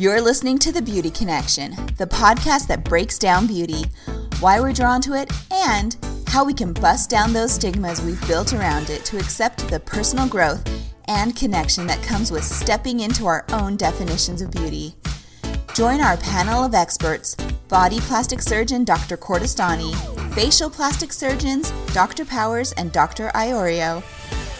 You're listening to The Beauty Connection, the podcast that breaks down beauty, why we're drawn to it, and how we can bust down those stigmas we've built around it to accept the personal growth and connection that comes with stepping into our own definitions of beauty. Join our panel of experts body plastic surgeon Dr. Kordestani, facial plastic surgeons Dr. Powers and Dr. Iorio,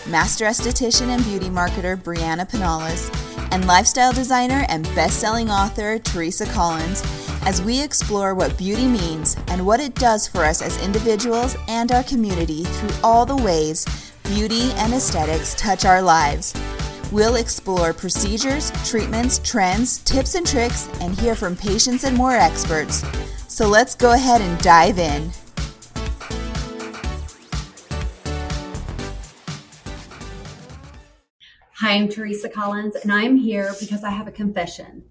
master esthetician and beauty marketer Briana Pinales, and lifestyle designer and best-selling author Teresa Collins as we explore what beauty means and what it does for us as individuals and our community through all the ways beauty and aesthetics touch our lives. We'll explore procedures, treatments, trends, tips and tricks, and hear from patients and more experts. So let's go ahead and dive in. Hi, I'm Teresa Collins, and I'm here because I have a confession.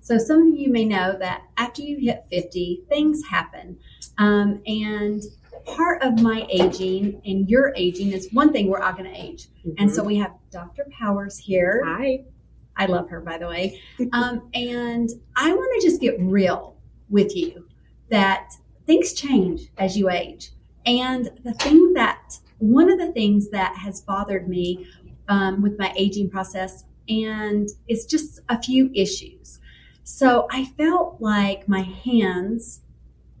So, some of you may know that after you hit 50, things happen. Um, and part of my aging and your aging is one thing we're all going to age. Mm-hmm. And so we have Dr. Powers here. Hi. I love her, by the way. Um, and I want to just get real with you that things change as you age. And the thing that, one of the things that has bothered me um, with my aging process, and it's just a few issues. So I felt like my hands,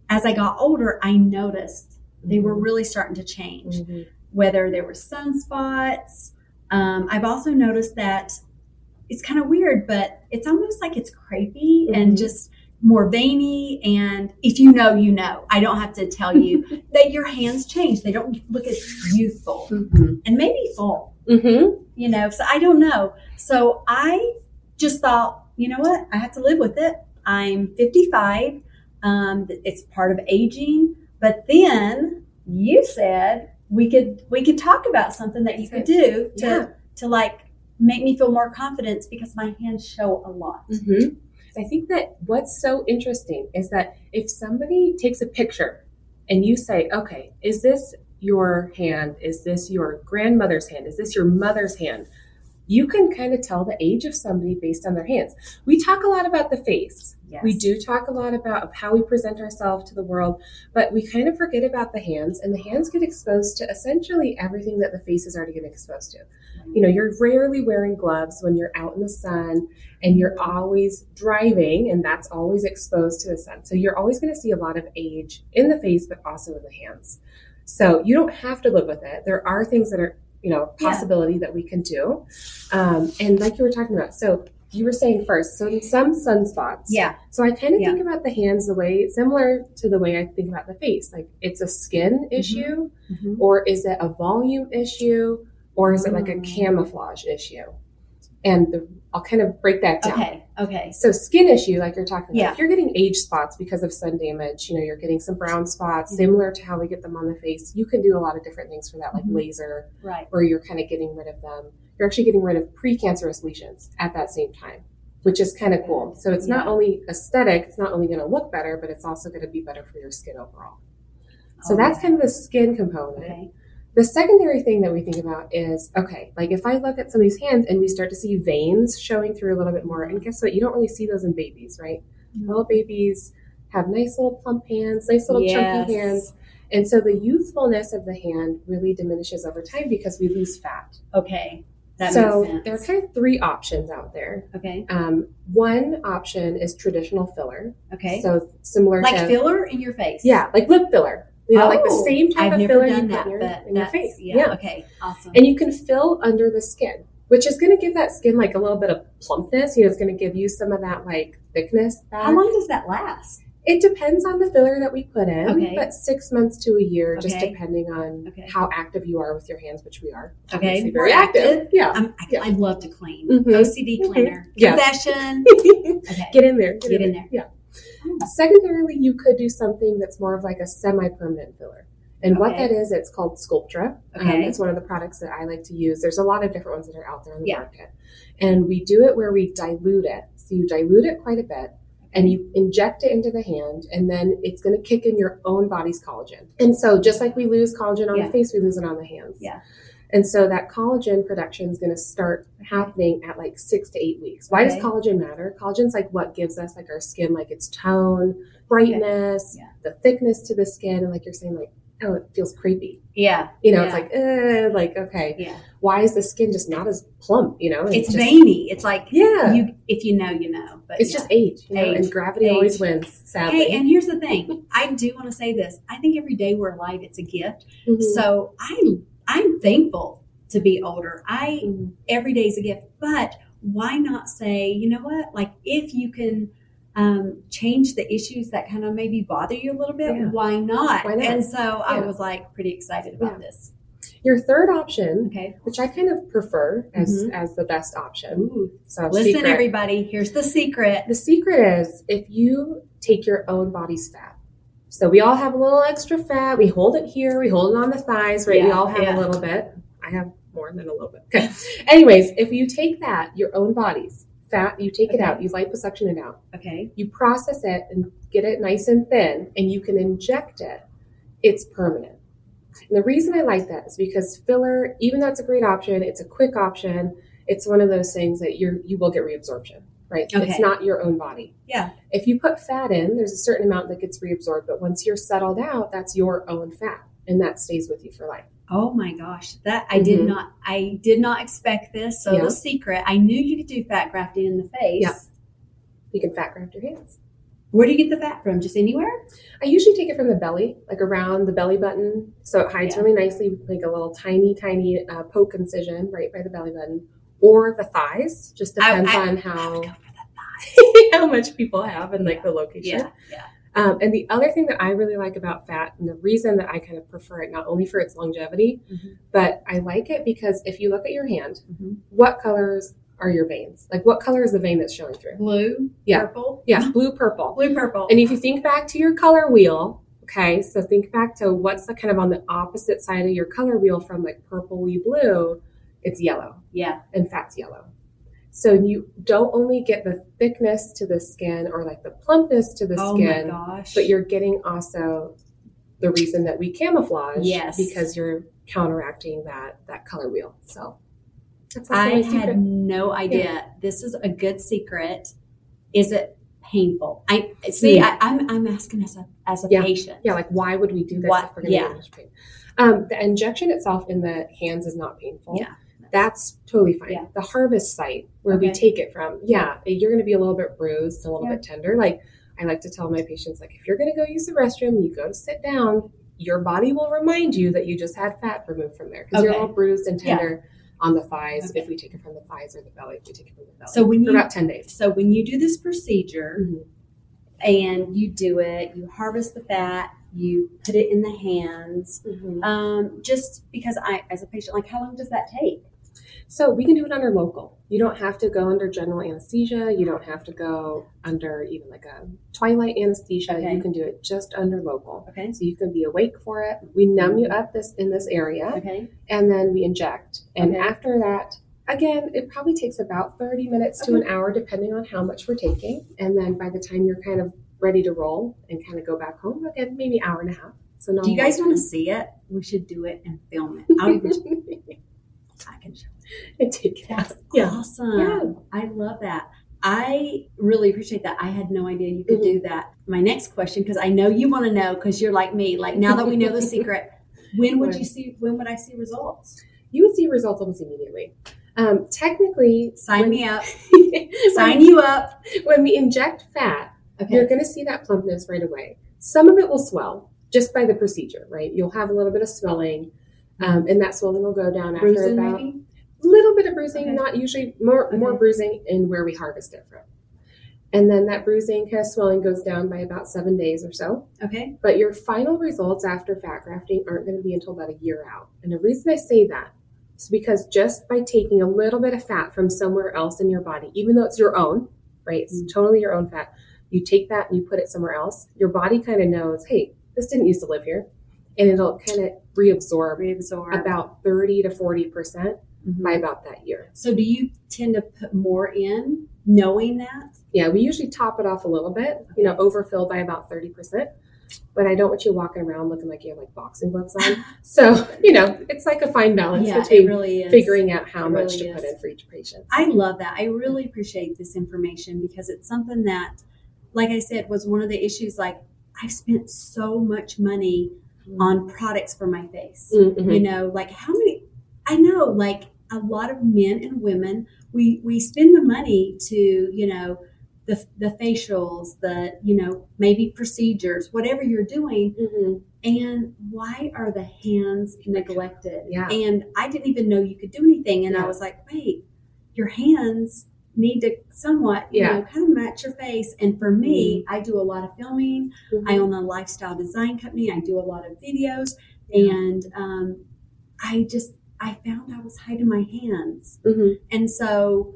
as I got older, I noticed they were mm-hmm. really starting to change, mm-hmm. whether there were sunspots. Um, I've also noticed that it's kind of weird, but it's almost like it's crepey mm-hmm. and just more veiny. And if you know, you know. I don't have to tell you that your hands change. They don't look as youthful mm-hmm. and maybe full. Mm-hmm. You know, so I don't know. So I just thought, you know what? I have to live with it. I'm 55. Um, it's part of aging. But then you said we could we could talk about something that you could do to yeah. to like make me feel more confidence because my hands show a lot. Mm-hmm. I think that what's so interesting is that if somebody takes a picture and you say, okay, is this your hand? Is this your grandmother's hand? Is this your mother's hand? You can kind of tell the age of somebody based on their hands. We talk a lot about the face. Yes. We do talk a lot about how we present ourselves to the world, but we kind of forget about the hands, and the hands get exposed to essentially everything that the face is already getting exposed to. You know, you're rarely wearing gloves when you're out in the sun and you're always driving, and that's always exposed to the sun. So you're always going to see a lot of age in the face, but also in the hands. So you don't have to live with it. There are things that are, you know, possibility yeah. that we can do. Um, and like you were talking about, so you were saying first, so some sunspots. Yeah. So I kind of yeah. think about the hands the way similar to the way I think about the face. Like it's a skin mm-hmm. issue, mm-hmm. or is it a volume issue, or is it like a mm. camouflage issue? And the I'll kind of break that down. Okay. Okay. So skin issue, like you're talking about, yeah. if you're getting age spots because of sun damage, you know, you're getting some brown spots, mm-hmm. similar to how we get them on the face. You can do a lot of different things for that, like mm-hmm. laser, right? Where you're kind of getting rid of them. You're actually getting rid of precancerous lesions at that same time, which is kind of cool. So it's yeah. not only aesthetic, it's not only going to look better, but it's also going to be better for your skin overall. So oh. that's kind of the skin component. Okay. The secondary thing that we think about is okay, like if I look at somebody's hands and we start to see veins showing through a little bit more, and guess what? You don't really see those in babies, right? Mm-hmm. Little babies have nice little plump hands, nice little yes. chunky hands. And so the youthfulness of the hand really diminishes over time because we lose fat. Okay. That so there are kind of three options out there. Okay. Um, one option is traditional filler. Okay. So similar like to filler in your face. Yeah, like lip filler. You know, oh, like the oh, same type I've of filler you put in your, in your face. Yeah, yeah. Okay. Awesome. And you can fill under the skin, which is going to give that skin like a little bit of plumpness. You know, it's going to give you some of that like thickness. Back. How long does that last? It depends on the filler that we put in, okay. but six months to a year, okay. just depending on okay. how active you are with your hands, which we are. Okay, very active. active. Yeah. I, yeah. I love to clean. Mm-hmm. OCD cleaner. Confession. okay. Get in there. Get, Get in, in there. there. Yeah. Secondarily, you could do something that's more of like a semi-permanent filler. And what that is, it's called Sculptra. Um, okay. Um, it's one of the products that I like to use. There's a lot of different ones that are out there in the yeah. market. And we do it where we dilute it. So you dilute it quite a bit and you inject it into the hand, and then it's going to kick in your own body's collagen. And so just like we lose collagen on yeah. the face, we lose it on the hands. Yeah. And so that collagen production is going to start happening at like six to eight weeks. Why Okay. does collagen matter? Collagen's like what gives us like our skin, like its tone, brightness, Yeah. the thickness to the skin, and like you're saying, like oh, it feels creepy. Yeah. You know, Yeah. it's like uh, like okay, Yeah. why is the skin just not as plump? You know, It's just- veiny. It's like Yeah, you if you know, you know. But it's yeah. just age, you know, Age. and gravity Age. always wins. Sadly, Hey, and here's the thing. I do want to say this. I think every day we're alive, it's a gift. Mhm. So I'm, I'm thankful to be older. I Mhm. every day is a gift. But why not say, you know what? Like if you can um, change the issues that kind of maybe bother you a little bit, Yeah. why not? Why not? And so I was like pretty excited about Yeah. this. your third option, Okay. which I kind of prefer as Mhm. as the best option. Ooh. So Listen, secret. everybody. Here's the secret. The secret is if you take your own body's fat. So we all have a little extra fat. We hold it here. We hold it on the thighs, right? we all have yeah. a little bit. I have more than a little bit. Okay. Anyways, if you take that, your own body's fat, you take it out, you liposuction it out, Okay. you process it and get it nice and thin, and you can inject it, it's permanent. And the reason I like that is because filler, even though it's a great option, it's a quick option. It's one of those things that you're you will get reabsorption, right? Okay. It's not your own body. Yeah. If you put fat in, there's a certain amount that gets reabsorbed, but once you're settled out, that's your own fat, and that stays with you for life. Oh my gosh, that I did Mhm. not I did not expect this. So Yeah. the secret, I knew you could do fat grafting in the face. Yeah. You can fat graft your hands. Where do you get the fat from? Just anywhere? I usually take it from the belly, like around the belly button, so it hides Yeah. really nicely, like a little tiny, tiny uh, poke incision right by the belly button, or the thighs. Just depends I- on I would how go for the how much people have and like the location. Yeah. Yeah. Um, and the other thing that I really like about fat, and the reason that I kind of prefer it, not only for its longevity, Mhm. but I like it because if you look at your hand, Mhm. what colors are your veins? Like, what color is the vein that's showing through? Blue, Yeah. purple, Yeah, blue, purple. blue, purple. And if you think back to your color wheel, okay, so think back to what's the kind of on the opposite side of your color wheel from like purpley blue, it's yellow yeah. and fat's yellow. So you don't only get the thickness to the skin or like the plumpness to the oh skin, but you're getting also the reason that we camouflage Yes. because you're counteracting that that color wheel. So that's I had secret. no idea. This is a good secret. Is it painful? I see. Hmm. I, I'm I'm asking as a as a Yeah. patient. Yeah, like why would we do this What- if we're going to yeah. pain? Um, the injection itself in the hands is not painful. Yeah. That's totally fine. Yeah. The harvest site where we take it from, yeah, you're going to be a little bit bruised, a little Yeah. bit tender. Like I like to tell my patients, like if you're going to go use the restroom you go to sit down, your body will remind you that you just had fat removed from there because you're a little bruised and Yeah. tender on the thighs Okay. if we take it from the thighs or the belly if we take it from the belly. So when for you- about ten days. So when you do this procedure Mhm. and you do it, you harvest the fat, you put it in the hands. Um, just because I, as a patient, like how long does that take? So we can do it under local. You don't have to go under general anesthesia. You don't have to go under even like a twilight anesthesia. Okay. You can do it just under local. Okay. So you can be awake for it. We numb you up this in this area, Okay. and then we inject. And Okay. after that, again, it probably takes about thirty minutes to an hour, depending on how much we're taking. And then by the time you're kind of ready to roll and kind of go back home, again, maybe hour and a half. So. Do you guys want to see it? We should do it and film it. I can show. and take it out. Yeah. awesome. Yeah. I love that. I really appreciate that. I had no idea you could do that. My next question, because I know you want to know, because you're like me. Like now that we know the secret, when would you see? When would I see results? You would see results almost immediately. Um, technically, Sign when- me up. Sign you up. when we inject fat, okay. you're going to see that plumpness right away. Some of it will swell just by the procedure, right? You'll have a little bit of swelling, um, and that swelling will go down after Bruising, about a little bit of bruising, Okay. not usually more more bruising in where we harvest it from. And then that bruising kind of swelling goes down by about seven days or so. Okay. But your final results after fat grafting aren't going to be until about a year out. And the reason I say that is because just by taking a little bit of fat from somewhere else in your body, even though it's your own, right? It's Mm. totally your own fat. You take that and you put it somewhere else. Your body kind of knows, hey, this didn't used to live here. And it'll kind of reabsorb Reabsorb. about 30 to 40% Mhm. by about that year. So, do you tend to put more in, knowing that? Yeah, we usually top it off a little bit, you know, overfill by about 30%. but I don't want you walking around looking like you have like boxing gloves on. so, you know, it's like a fine balance Yeah, between it really is. figuring out how It much really to put in for each patient. I love that. I really appreciate this information because it's something that, like I said, was one of the issues. Like, I've spent so much money on products for my face. Mhm. You know, like how many? I know, like a lot of men and women, we we spend the money to, you know, the the facials, the you know maybe procedures, whatever you're doing, Mhm. and why are the hands neglected? Yeah. And I didn't even know you could do anything. And I was like, wait, your hands need to somewhat, you Yeah. Mm-hmm. know, kind of match your face. And for me, I do a lot of filming. Mhm. I own a lifestyle design company. I do a lot of videos. Yeah. And um, I just, I found I was hiding my hands. Mhm. And so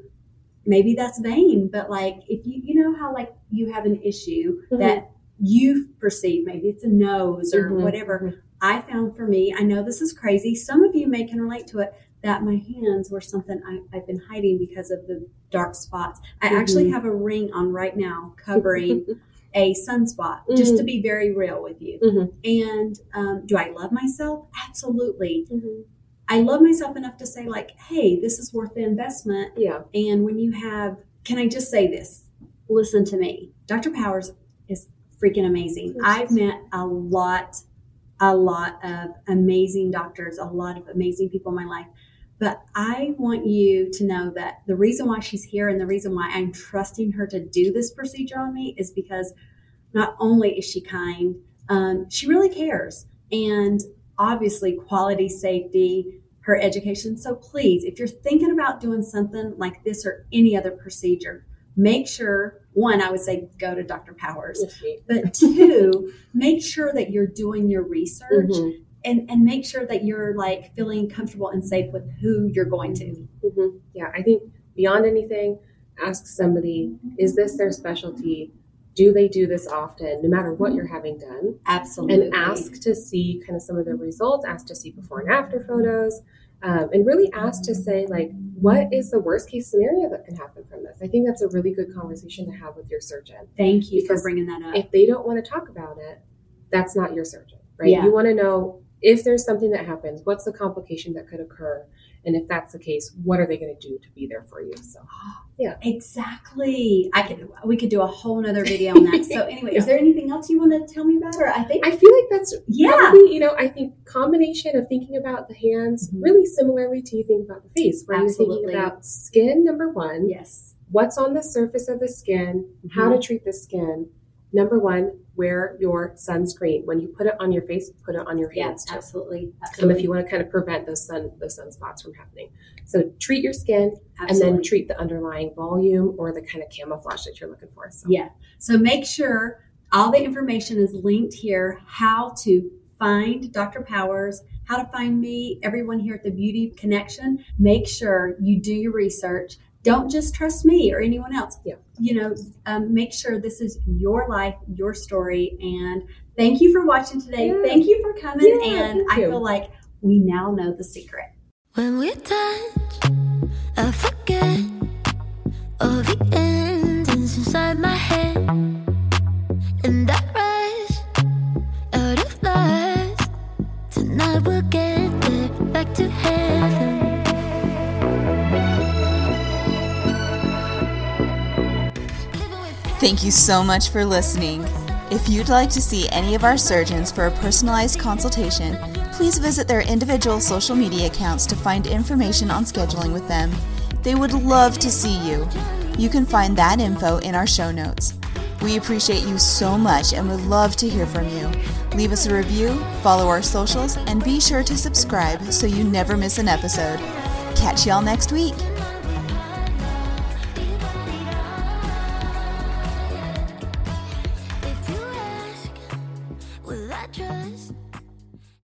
maybe that's vain, but like if you, you know how like you have an issue Mhm. that you perceive, maybe it's a nose or Mhm. whatever. I found for me, I know this is crazy. Some of you may can relate to it that my hands were something I, I've been hiding because of the dark spots. I actually Mhm. have a ring on right now covering a sunspot, just to be very real with you. Mhm. And um, do I love myself? Absolutely. I love myself enough to say, like, hey, this is worth the investment. Yeah. And when you have, can I just say this? Listen to me. Dr. Powers is freaking amazing. I've met a lot, a lot of amazing doctors, a lot of amazing people in my life. But I want you to know that the reason why she's here and the reason why I'm trusting her to do this procedure on me is because not only is she kind, um, she really cares. And obviously, quality, safety, her education. So please, if you're thinking about doing something like this or any other procedure, make sure one, I would say go to Dr. Powers, Yes, but two, make sure that you're doing your research Mhm. and, and make sure that you're like feeling comfortable and safe with who you're going to. Mhm. Yeah, I think beyond anything, ask somebody, is this their specialty? Do they do this often, no matter what you're having done? Absolutely. And ask to see kind of some of the results, ask to see before and after photos, um, and really ask to say, like, what is the worst case scenario that can happen from this? I think that's a really good conversation to have with your surgeon. Thank you for bringing that up. If they don't want to talk about it, that's not your surgeon, right? Yeah. You want to know if there's something that happens, what's the complication that could occur? And if that's the case, what are they going to do to be there for you? So, yeah, Exactly. I could we could do a whole nother video on that. So anyway, Yeah. is there anything else you want to tell me about? Or I think I feel like that's yeah. probably, you know, I think combination of thinking about the hands Mhm. really similarly to you think about the face, where Absolutely. you're thinking about skin, number one, Yes. what's on the surface of the skin, how to treat the skin. Number one, wear your sunscreen. When you put it on your face, put it on your Yeah, hands too. absolutely. Um, if you want to kind of prevent those sun those sunspots from happening. So treat your skin and then treat the underlying volume or the kind of camouflage that you're looking for. So Yeah. So make sure all the information is linked here how to find Dr. Powers, how to find me, everyone here at the Beauty Connection. Make sure you do your research. Don't just trust me or anyone else. Yeah. You know, um, make sure this is your life, your story. And thank you for watching today. Yeah. Thank you for coming. Yeah, and I you. feel like we now know the secret. When we touch, I forget all the Thank you so much for listening. If you'd like to see any of our surgeons for a personalized consultation, please visit their individual social media accounts to find information on scheduling with them. They would love to see you. You can find that info in our show notes. We appreciate you so much and would love to hear from you. Leave us a review, follow our socials, and be sure to subscribe so you never miss an episode. Catch y'all next week.